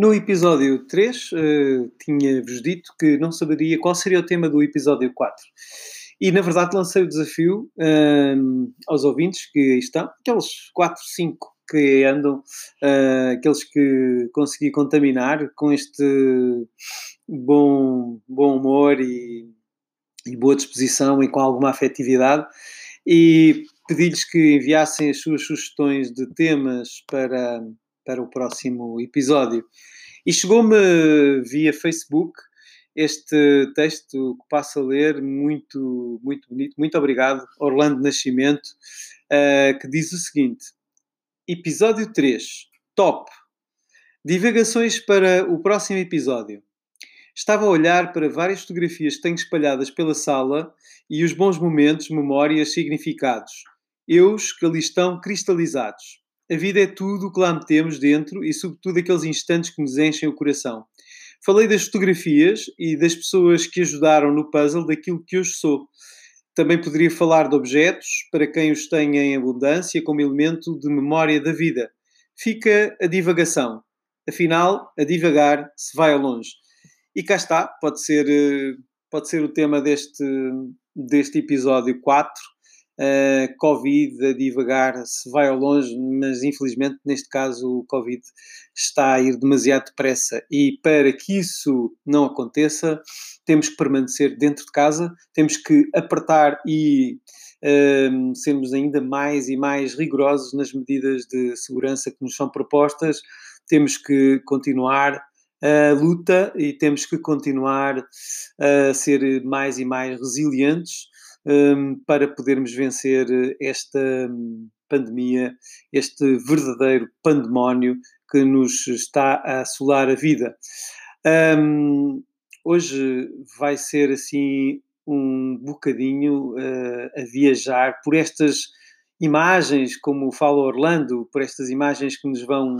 No episódio 3, uh, tinha-vos dito que não saberia qual seria o tema do episódio 4. E, na verdade, lancei o desafio uh, aos ouvintes que estão, aqueles 4, 5 que andam, uh, aqueles que consegui contaminar com este bom, bom humor e, e boa disposição e com alguma afetividade, e pedi-lhes que enviassem as suas sugestões de temas para, para o próximo episódio. E chegou-me via Facebook este texto que passo a ler, muito, muito bonito. Muito obrigado, Orlando Nascimento, uh, que diz o seguinte: Episódio 3, top. Divagações para o próximo episódio. Estava a olhar para várias fotografias que tenho espalhadas pela sala e os bons momentos, memórias, significados. Eus que ali estão cristalizados. A vida é tudo o que lá metemos dentro e, sobretudo, aqueles instantes que nos enchem o coração. Falei das fotografias e das pessoas que ajudaram no puzzle daquilo que hoje sou. Também poderia falar de objetos, para quem os tenha em abundância, como elemento de memória da vida. Fica a divagação. Afinal, a divagar se vai ao longe. E cá está, pode ser, eh, pode ser o tema deste, deste episódio 4 Uh, Covid a divagar se vai ao longe, mas infelizmente neste caso o Covid está a ir demasiado depressa. E para que isso não aconteça temos que permanecer dentro de casa, temos que apertar e uh, sermos ainda mais e mais rigorosos nas medidas de segurança que nos são propostas, temos que continuar a luta e temos que continuar a ser mais e mais resilientes. um, para podermos vencer eh, esta hum, pandemia, este verdadeiro pandemónio que nos está a assolar a vida. Um, hoje vai ser assim um bocadinho uh, a viajar por estas imagens, como fala Orlando, por estas imagens que nos vão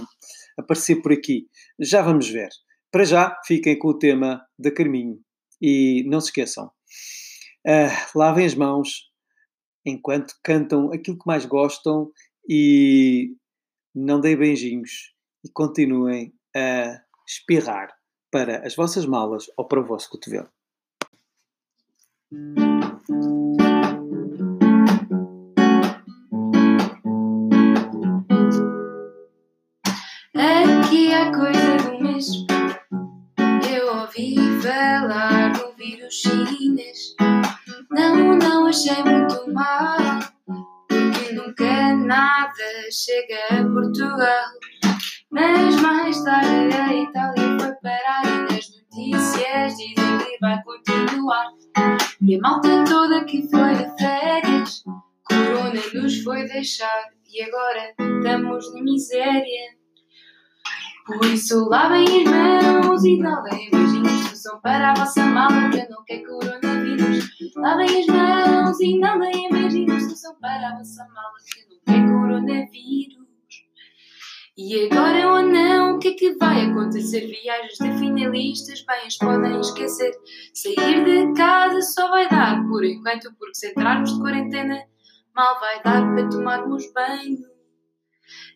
aparecer por aqui. Já vamos ver. Para já, fiquem com o tema da Carminho. E não se esqueçam, uh, lavem as mãos enquanto cantam aquilo que mais gostam e não deem beijinhos e continuem a espirrar para as vossas malas ou para o vosso cotovelo. Aqui há coisa do mesmo. Eu ouvi falar do vírus chinês. Não, não achei muito mal, porque nunca nada chega a Portugal. Mas mais tarde a Itália foi parar e nas notícias dizem que vai continuar. E a malta toda que foi de férias, Corona nos foi deixar e agora estamos na miséria. Por isso lavem as mãos e não deem beijinhos, são para a vossa mala que não quero coronavírus. Lavem as mãos e não deem beijinhos, são para a vossa mala que não quero coronavírus. E agora ou não, o que é que vai acontecer? Viagens de finalistas, bem as podem esquecer. Sair de casa só vai dar por enquanto, porque se entrarmos de quarentena, mal vai dar para tomarmos banho.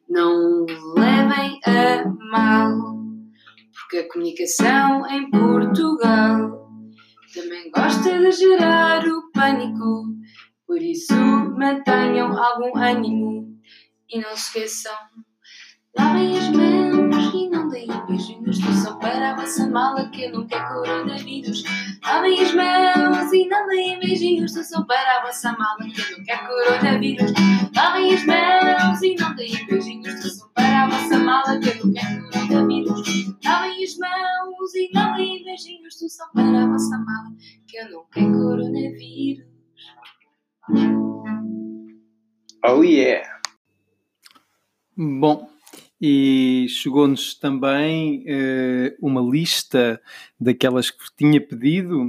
Não levem a mal, porque a comunicação em Portugal também gosta de gerar o pânico. Por isso, mantenham algum ânimo e não se esqueçam. Lavem as mãos e não deem beijinhos. Só para a vossa mala que eu não quero coronavírus. Lavem as mãos e não deem beijinhos. Só para a vossa mala que eu não quero coronavírus. Lavem as mãos e não deem beijinhos. Só para a vossa mala que eu não quero coronavírus. Lavem as mãos e não deem beijinhos. Só para a vossa mala que eu não quero coronavírus. Oh yeah! Bom, e chegou-nos também uh, uma lista daquelas que tinha pedido.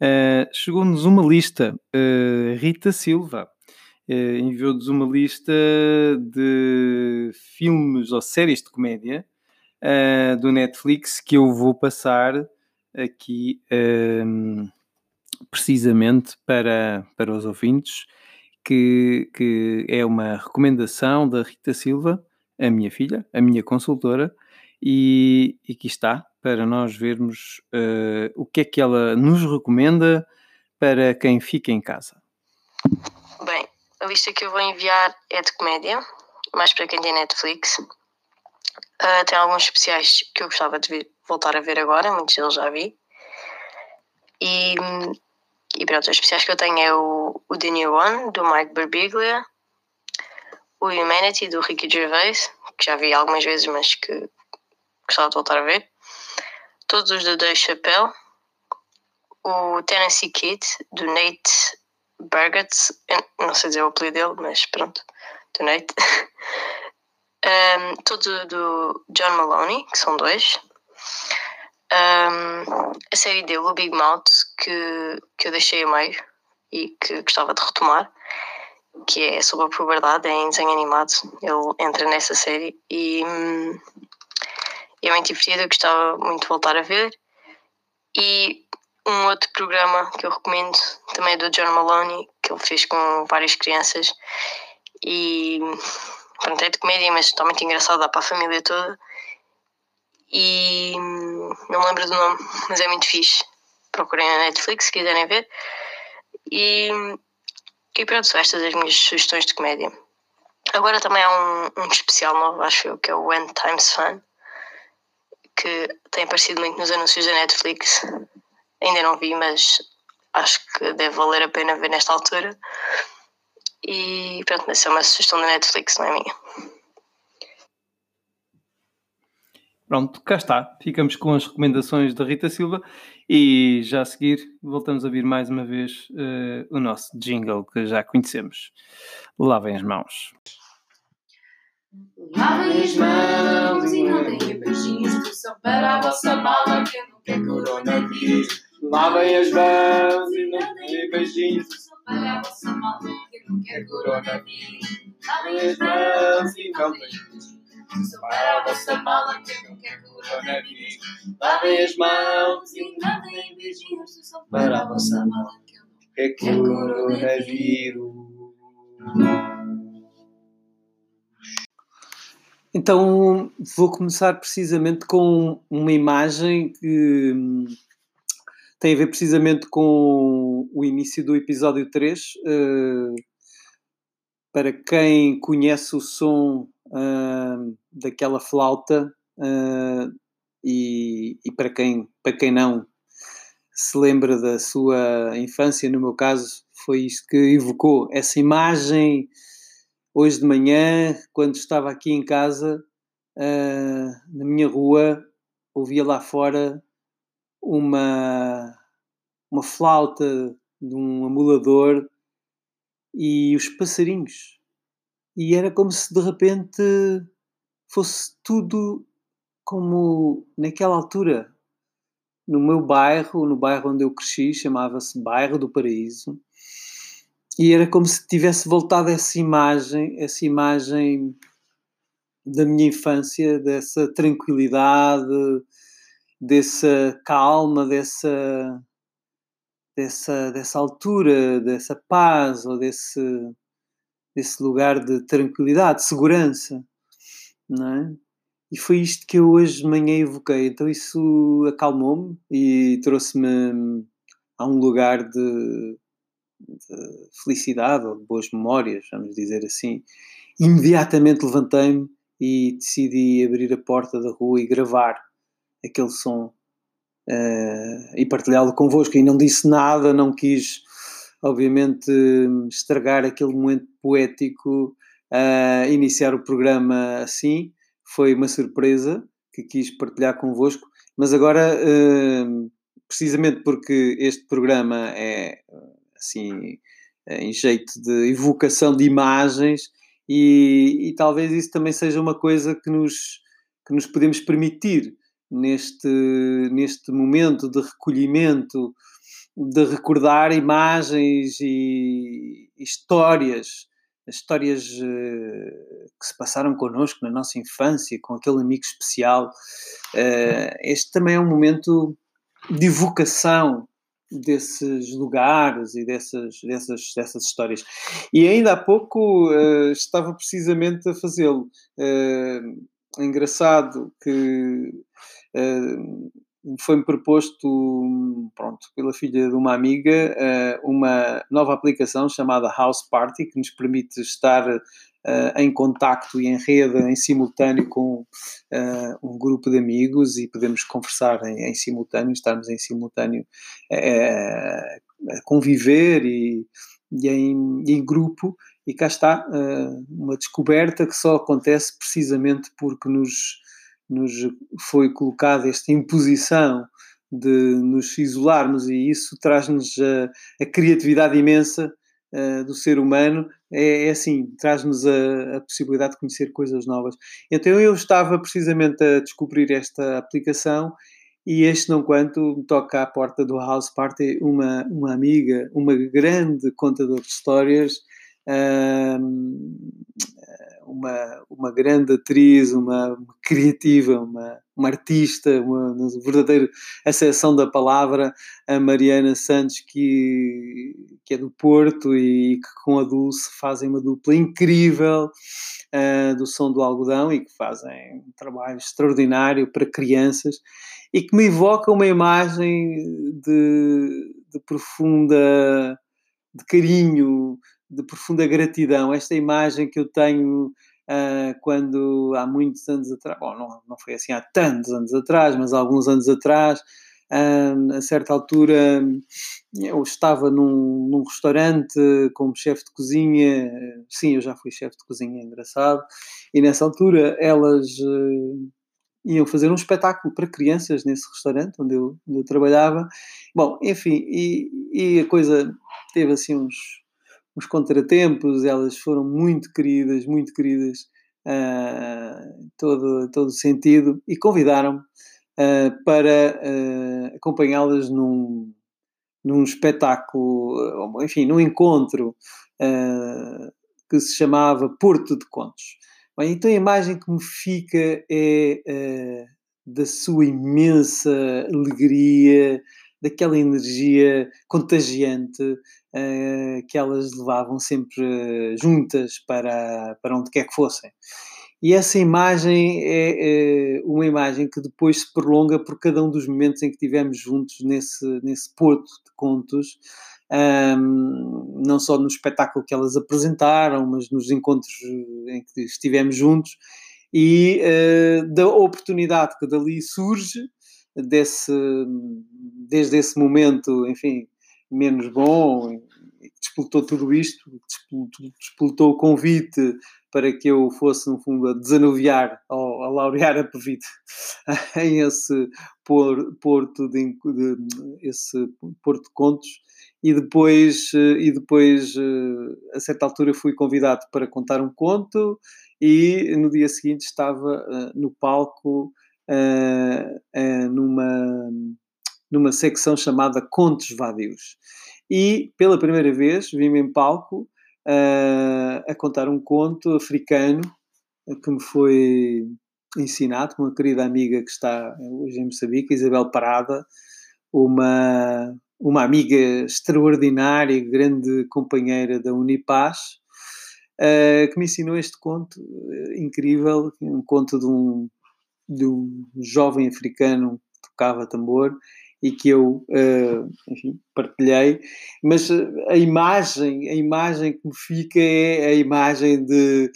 Uh, chegou-nos uma lista. Uh, Rita Silva enviou-nos uma lista de filmes ou séries de comédia do Netflix que eu vou passar aqui precisamente para, para os ouvintes, que, que é uma recomendação da Rita Silva a minha filha, a minha consultora, e, e aqui está para nós vermos uh, o que é que ela nos recomenda para quem fica em casa. Bem, a lista que eu vou enviar é de comédia, mais para quem tem Netflix. Uh, tem alguns especiais que eu gostava de voltar a ver agora, muitos deles já vi. E, e pronto, os especiais que eu tenho é o, o The New One, do Mike Birbiglia, o Humanity, do Ricky Gervais, que já vi algumas vezes, mas que gostava de voltar a ver todos os do Dave Chappelle, o Tennessee Kid, do Nate Bargatze, não sei dizer o apelido dele, mas pronto, do Nate. um, todo do John Maloney, que são dois. Um, a série dele, o Big Mouth, que, que eu deixei a meio e que gostava de retomar, que é sobre a puberdade, é em desenho animado. Ele entra nessa série e. Hum, é muito divertido, eu gostava muito de voltar a ver. E um outro programa que eu recomendo também é do John Maloney, que ele fez com várias crianças. E pronto, é de comédia, mas está muito engraçado, dá para a família toda. E não me lembro do nome, mas é muito fixe. Procurem na Netflix se quiserem ver. E, e pronto, são estas as minhas sugestões de comédia. Agora também há um, um especial novo, acho eu, que é o When Times Fun que tem aparecido muito nos anúncios da Netflix. Ainda não vi, mas acho que deve valer a pena ver nesta altura. E pronto, essa é uma sugestão da Netflix, não é minha. Pronto, cá está. Ficamos com as recomendações da Rita Silva e já a seguir voltamos a vir mais uma vez uh, o nosso jingle que já conhecemos. Lavem as mãos. Lavem as mãos e não deem beijinhos, são para a vossa mala que não quero coronavírus. Lavem as mãos e não deem beijinhos, são para a vossa mala que não quero coronavírus. Lavem as mãos e não deem beijinhos. São para a vossa mala que não quero coronavírus. Lavem as mãos e deem beijinhos, são para a vossa mala que não quero coronavírus. Então vou começar precisamente com uma imagem que hum, tem a ver precisamente com o início do episódio 3. Uh, eh, para quem conhece o som daquela flauta uh, e, e, para, quem, para quem não se lembra da sua infância, no meu caso, foi isto que evocou essa imagem hoje de manhã, quando estava aqui em casa, uh, na minha rua, ouvia lá fora uma, uma flauta de um amulador e os passarinhos. E era como se de repente fosse tudo como naquela altura. No meu bairro, no bairro onde eu cresci, chamava-se Bairro do Paraíso, e era como se tivesse voltado essa imagem, essa imagem da minha infância, dessa tranquilidade, dessa calma, dessa, dessa, dessa altura, dessa paz ou desse, desse lugar de tranquilidade, de segurança, não é? E foi isto que eu hoje de manhã evoquei. Então isso acalmou-me e trouxe-me a um lugar de, de felicidade ou de boas memórias, vamos dizer assim. Imediatamente levantei-me e decidi abrir a porta da rua e gravar aquele som uh, e partilhá-lo convosco. E não disse nada, não quis, obviamente, estragar aquele momento poético, uh, iniciar o programa assim. Foi uma surpresa que quis partilhar convosco, mas agora, uh, precisamente porque este programa é assim, em jeito de evocação de imagens, e, e, talvez isso também seja uma coisa que nos, que nos podemos permitir neste, neste momento de recolhimento, de recordar imagens e, histórias, histórias uh, que se passaram connosco na nossa infância, com aquele amigo especial. Uh, este também é um momento de evocação desses lugares e dessas, dessas, dessas histórias. E ainda há pouco uh, estava precisamente a fazê-lo. Uh, engraçado que uh, foi-me proposto, pronto, pela filha de uma amiga, uh, uma nova aplicação chamada House Party, que nos permite estar uh, em contacto e em rede, em simultâneo com uh, um grupo de amigos e podemos conversar em, em simultâneo, estarmos em simultâneo a conviver e, e em, em, grupo. E cá está uma descoberta que só acontece precisamente porque nos nos foi colocada esta imposição de nos isolarmos e isso traz-nos a, a, criatividade imensa uh, do ser humano. É, é assim, traz-nos a, a, possibilidade de conhecer coisas novas. Então eu estava precisamente a descobrir esta aplicação e este não quanto toca à porta do House Party uma, uma amiga, uma grande contadora de histórias, uma, uma grande atriz, uma, uma criativa, uma, uma artista, uma, uma verdadeira acessão da palavra, a Mariana Santos, que, que é do Porto e que com a Dulce fazem uma dupla incrível uh, do som do algodão e que fazem um trabalho extraordinário para crianças e que me evoca uma imagem de, de profunda de carinho, de profunda gratidão. Esta imagem que eu tenho uh, quando há muitos anos atrás, bom, não, não foi assim há tantos anos atrás, mas alguns anos atrás, uh, a certa altura eu estava num, num restaurante como chefe de cozinha, sim, eu já fui chefe de cozinha, é engraçado, e nessa altura elas uh, iam fazer um espetáculo para crianças nesse restaurante onde eu, onde eu trabalhava. Bom, enfim, e, e a coisa teve assim uns os contratempos, elas foram muito queridas, muito queridas, uh, todo, todo sentido, e convidaram-me uh, para uh, acompanhá-las num, num espetáculo, enfim, num encontro que se chamava Porto de Contos. Bem, então a imagem que me fica é da sua imensa alegria, daquela energia contagiante uh, que elas levavam sempre juntas para, para onde quer que fossem. E essa imagem é, é, uma imagem que depois se prolonga por cada um dos momentos em que estivemos juntos nesse, nesse porto de contos, um, não só no espetáculo que elas apresentaram, mas nos encontros em que estivemos juntos, e uh, da oportunidade que dali surge desse, desde esse momento, enfim, menos bom, despoltou tudo isto, despoltou o convite para que eu fosse, no fundo, a desanuviar, ou a laurear a Pevite em esse porto de, de, esse porto de contos. E depois, e depois a certa altura fui convidado para contar um conto e no dia seguinte estava uh, no palco uh, numa, numa secção chamada Contos Vadios. E pela primeira vez vi-me em palco uh, a contar um conto africano que me foi ensinado por uma querida amiga que está hoje em Moçambique, Isabel Parada, uma, uma amiga extraordinária, grande companheira da Unipaz, uh, que me ensinou este conto uh, incrível, um conto de um, de um jovem africano que tocava tambor e que eu uh, enfim, partilhei, mas a imagem, a imagem que me fica é a imagem de,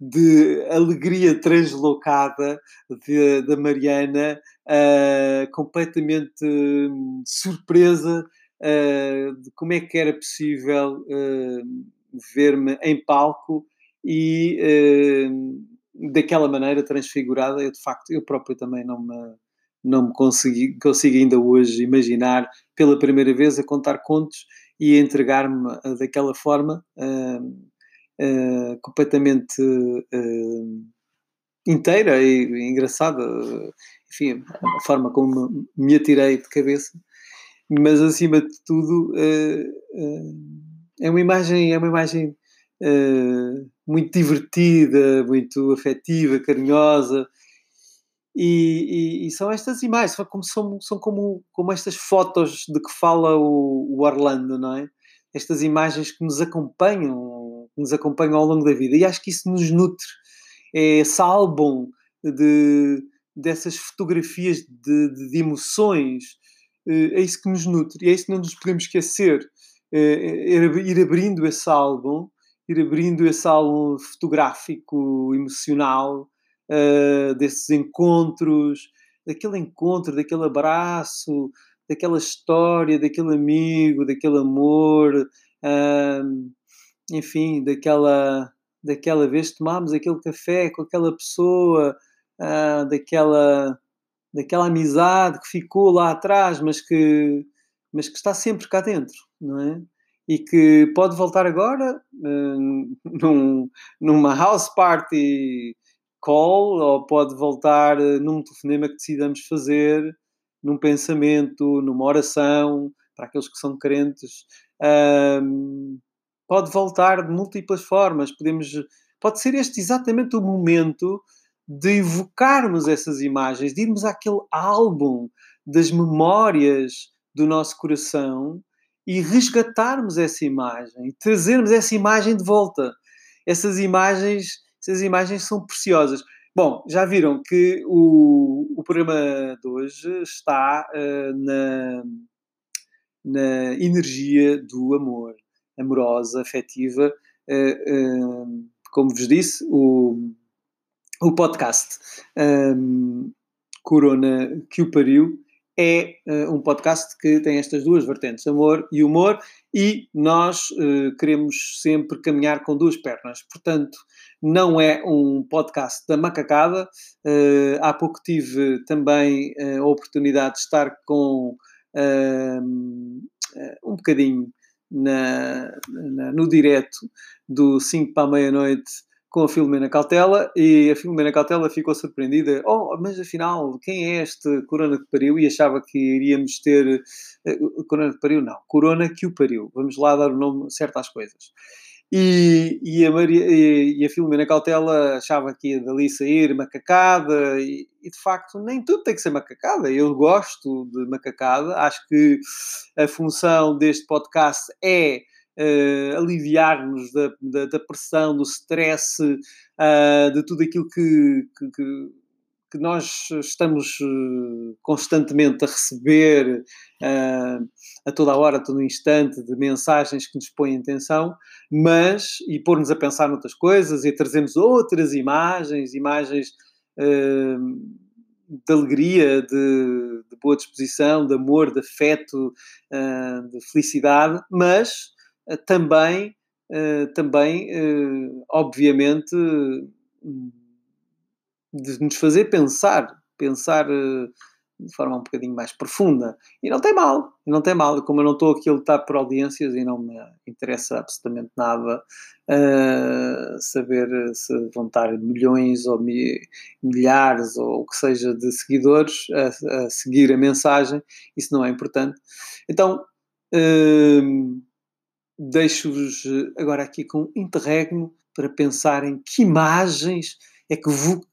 de alegria translocada da Mariana, uh, completamente hum, surpresa uh, de como é que era possível ver-me em palco e daquela maneira transfigurada, eu de facto, eu próprio também não me, não me consegui, consigo ainda hoje imaginar pela primeira vez a contar contos e a entregar-me daquela forma uh, uh, completamente uh, inteira e engraçada, enfim, a forma como me atirei de cabeça, mas acima de tudo é uma imagem, é uma imagem uh, muito divertida, muito afetiva, carinhosa. E, e, e, são estas imagens, são como, são, são como, como estas fotos de que fala o, o, Orlando, não é? Estas imagens que nos acompanham, que nos acompanham ao longo da vida. E acho que isso nos nutre. É esse álbum de, dessas fotografias de, de, de emoções. É isso que nos nutre e é isso que não nos podemos esquecer. Ir abrindo esse álbum, ir abrindo esse álbum fotográfico, emocional, desses encontros, daquele encontro, daquele abraço, daquela história, daquele amigo, daquele amor, enfim, daquela, daquela vez que tomámos aquele café com aquela pessoa, uh, daquela, daquela amizade que ficou lá atrás, mas que, mas que está sempre cá dentro, não é? E que pode voltar agora uh, num, numa house party call, ou pode voltar uh, num telefonema que decidamos fazer, num pensamento, numa oração, para aqueles que são crentes. Uh, pode voltar de múltiplas formas. Podemos, pode ser este exatamente o momento de evocarmos essas imagens, de irmos àquele álbum das memórias do nosso coração e resgatarmos essa imagem, trazermos essa imagem de volta. Essas imagens, essas imagens são preciosas. Bom, já viram que o, o programa de hoje está uh, na, na energia do amor amorosa, afetiva. Eh, eh, como vos disse, o, o podcast um, Corona que o pariu é uh, um podcast que tem estas duas vertentes, amor e humor, e nós uh, queremos sempre caminhar com duas pernas. Portanto, não é um podcast da macacada. Uh, há pouco tive também a oportunidade de estar com um bocadinho na, na, no direto do 5 para a meia-noite com a Filomena Cautela e a Filomena Cautela ficou surpreendida. Oh, mas afinal, quem é este Corona que pariu? E achava que iríamos ter... Uh, corona que pariu? Não. Corona que o pariu. Vamos lá dar o nome certo às coisas. E, e, a, Maria, e, e a Filomena Cautela achava que ia dali sair macacada, e, e, de facto nem tudo tem que ser macacada. Eu gosto de macacada, acho que a função deste podcast é uh, aliviar-nos da, da, da, pressão, do stress, uh, de tudo aquilo que, que, que nós estamos eh, constantemente a receber uh, a toda a hora, a todo instante, de mensagens que nos põem em tensão, mas, e pôr-nos a pensar noutras coisas e trazemos outras imagens, imagens uh, de alegria, de, de, boa disposição, de amor, de afeto, de felicidade, mas também, também obviamente, de nos fazer pensar, pensar uh, de forma um bocadinho mais profunda. E não tem mal, não tem mal. Como eu não estou aqui a lutar por audiências e não me interessa absolutamente nada uh, saber se vão estar milhões ou mi milhares ou o que seja de seguidores a, a, seguir a mensagem, isso não é importante. Então, uh, deixo-vos agora aqui com um interregno para pensarem que imagens é que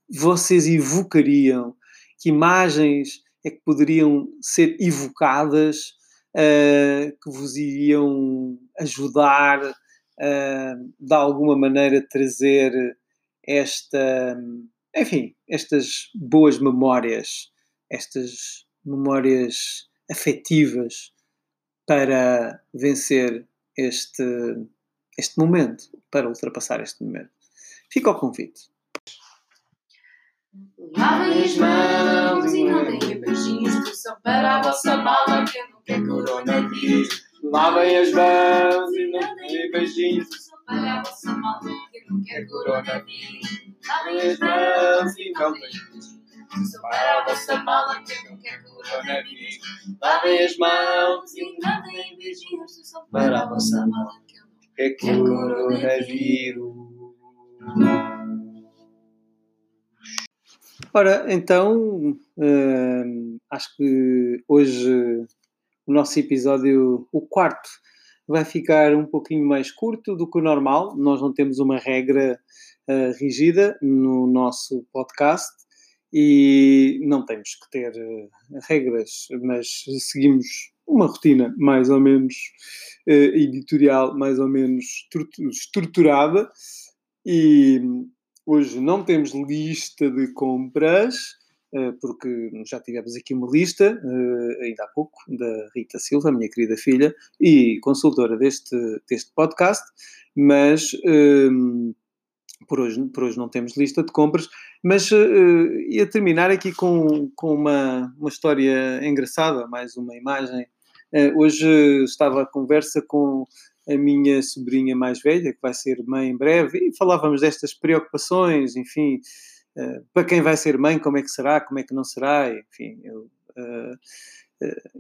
vocês evocariam? Que imagens é que poderiam ser evocadas uh, que vos iriam ajudar uh, de alguma maneira a trazer esta, enfim, estas boas memórias, estas memórias afetivas para vencer este, este momento, para ultrapassar este momento. Fica o convite. Lavem as mãos e não deem beijinhos, que só para a vossa mala que não quero coronavírus. Lavem as mãos e não deem beijinhos, que só para a vossa mala que não quero coronavírus. Lavem as mãos e não deem beijinhos. Para a vossa mala que não quero coronavírus. Lavem as mãos e deem beijinhos, para a vossa mala que não quero coronavírus. Ora, então, uh, acho que hoje o nosso episódio, o quarto, vai ficar um pouquinho mais curto do que o normal. Nós não temos uma regra uh, rígida no nosso podcast e não temos que ter uh, regras, mas seguimos uma rotina mais ou menos uh, editorial, mais ou menos estruturada. E hoje não temos lista de compras, eh, porque já tivemos aqui uma lista, eh, ainda há pouco, da Rita Silva, minha querida filha, e consultora deste, deste podcast, mas ehm, por, hoje, por hoje não temos lista de compras, mas uh, ia terminar aqui com, com uma, uma história engraçada, mais uma imagem. Uh, hoje estava à conversa com a minha sobrinha mais velha, que vai ser mãe em breve, e falávamos destas preocupações, enfim, uh, para quem vai ser mãe, como é que será, como é que não será, enfim, eu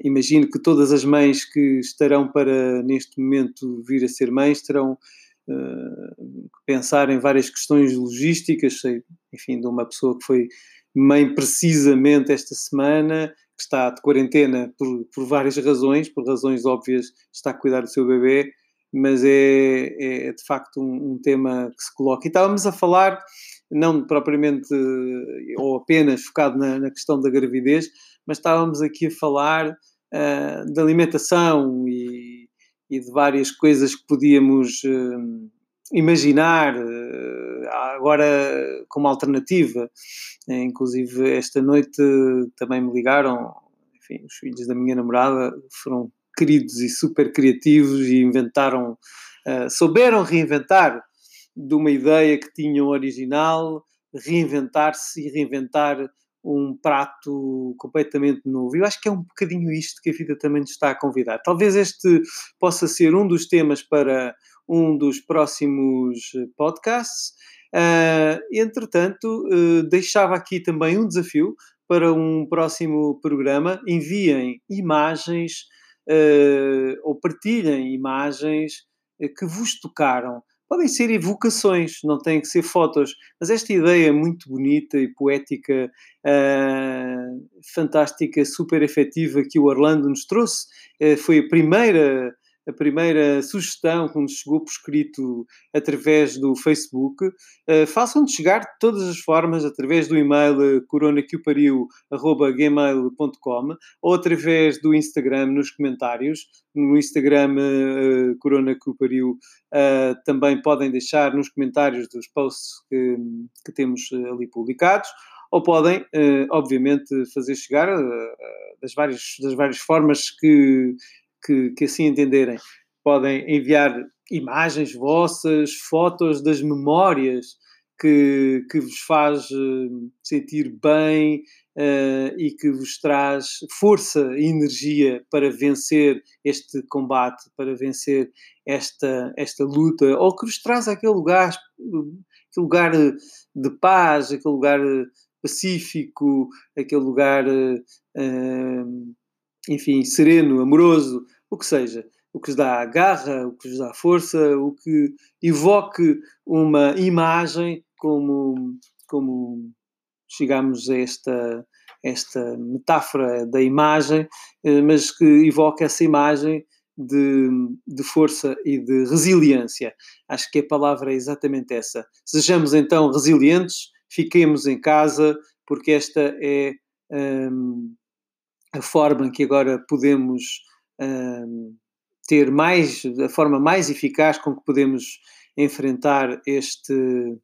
imagino que todas as mães que estarão para, neste momento, vir a ser mães, terão pensar em várias questões logísticas, sei, enfim, de uma pessoa que foi mãe precisamente esta semana, que está de quarentena por, por várias razões, por razões óbvias, está a cuidar do seu bebê, mas é, é de facto um, um, tema que se coloca. E estávamos a falar, não propriamente ou apenas focado na, na questão da gravidez, mas estávamos aqui a falar uh, da alimentação e, e, de várias coisas que podíamos uh, imaginar uh, agora como alternativa. inclusive, esta noite também me ligaram, enfim, os filhos da minha namorada foram queridos e super criativos e inventaram, uh, souberam reinventar de uma ideia que tinham original, reinventar-se e reinventar um prato completamente novo. Eu acho que é um bocadinho isto que a vida também nos está a convidar. Talvez este possa ser um dos temas para um dos próximos podcasts. Uh, entretanto, uh, deixava aqui também um desafio para um próximo programa. Enviem imagens uh, ou partilhem imagens eh, que vos tocaram. Podem ser evocações, não têm que ser fotos, mas esta ideia muito bonita e poética, uh, fantástica, super efetiva que o Orlando nos trouxe, uh, foi a primeira a primeira sugestão que nos chegou por escrito através do Facebook, uh, façam-nos chegar de todas as formas, através do e-mail uh, ou através do Instagram nos comentários. No Instagram uh, uh, também podem deixar nos comentários dos posts que, que temos ali publicados ou podem, obviamente, fazer chegar das, várias, das várias formas que, que, que assim entenderem. Podem enviar imagens vossas, fotos das memórias que, que vos faz uh, sentir bem uh, e que vos traz força e energia para vencer este combate, para vencer esta, esta luta, ou que vos traz aquele lugar, aquele lugar de paz, aquele lugar pacífico, aquele lugar, uh, enfim, sereno, amoroso, o que seja, o que vos dá garra, o que vos dá força, o que evoque uma imagem como, como chegamos a esta, esta metáfora da imagem, eh, mas que evoque essa imagem de, de força e de resiliência. Acho que a palavra é exatamente essa. Sejamos então resilientes, fiquemos em casa, porque esta é hum, a forma que agora podemos ter mais, a forma mais eficaz com que podemos enfrentar este,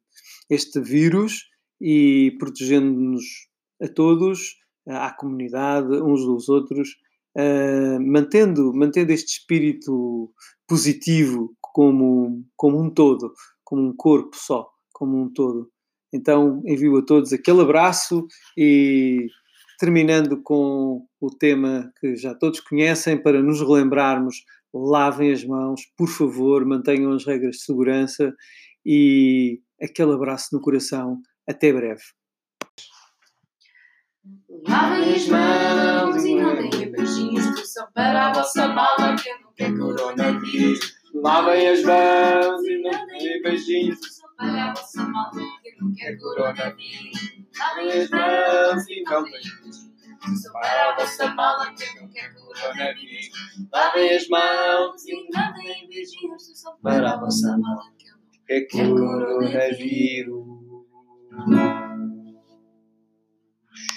este vírus e protegendo-nos a todos, à comunidade, uns dos outros, uh, mantendo, mantendo este espírito positivo como, como um todo, como um corpo só, como um todo. Então envio a todos aquele abraço e terminando com o tema que já todos conhecem, para nos relembrarmos, lavem as mãos, por favor, mantenham as regras de segurança e aquele abraço no coração. Até breve. Lavem as mãos e beijinhos, para a vossa que quero coronavírus. Lavem as mãos e não deem beijinhos, só para a vossa mala que não quero coronavírus. Lavem as mãos e não beijinhos. Só para a vossa mala que não quero coronavírus. Lavem as mãos E não deem beijinhos, só para a vossa mala que não é quero coronavírus.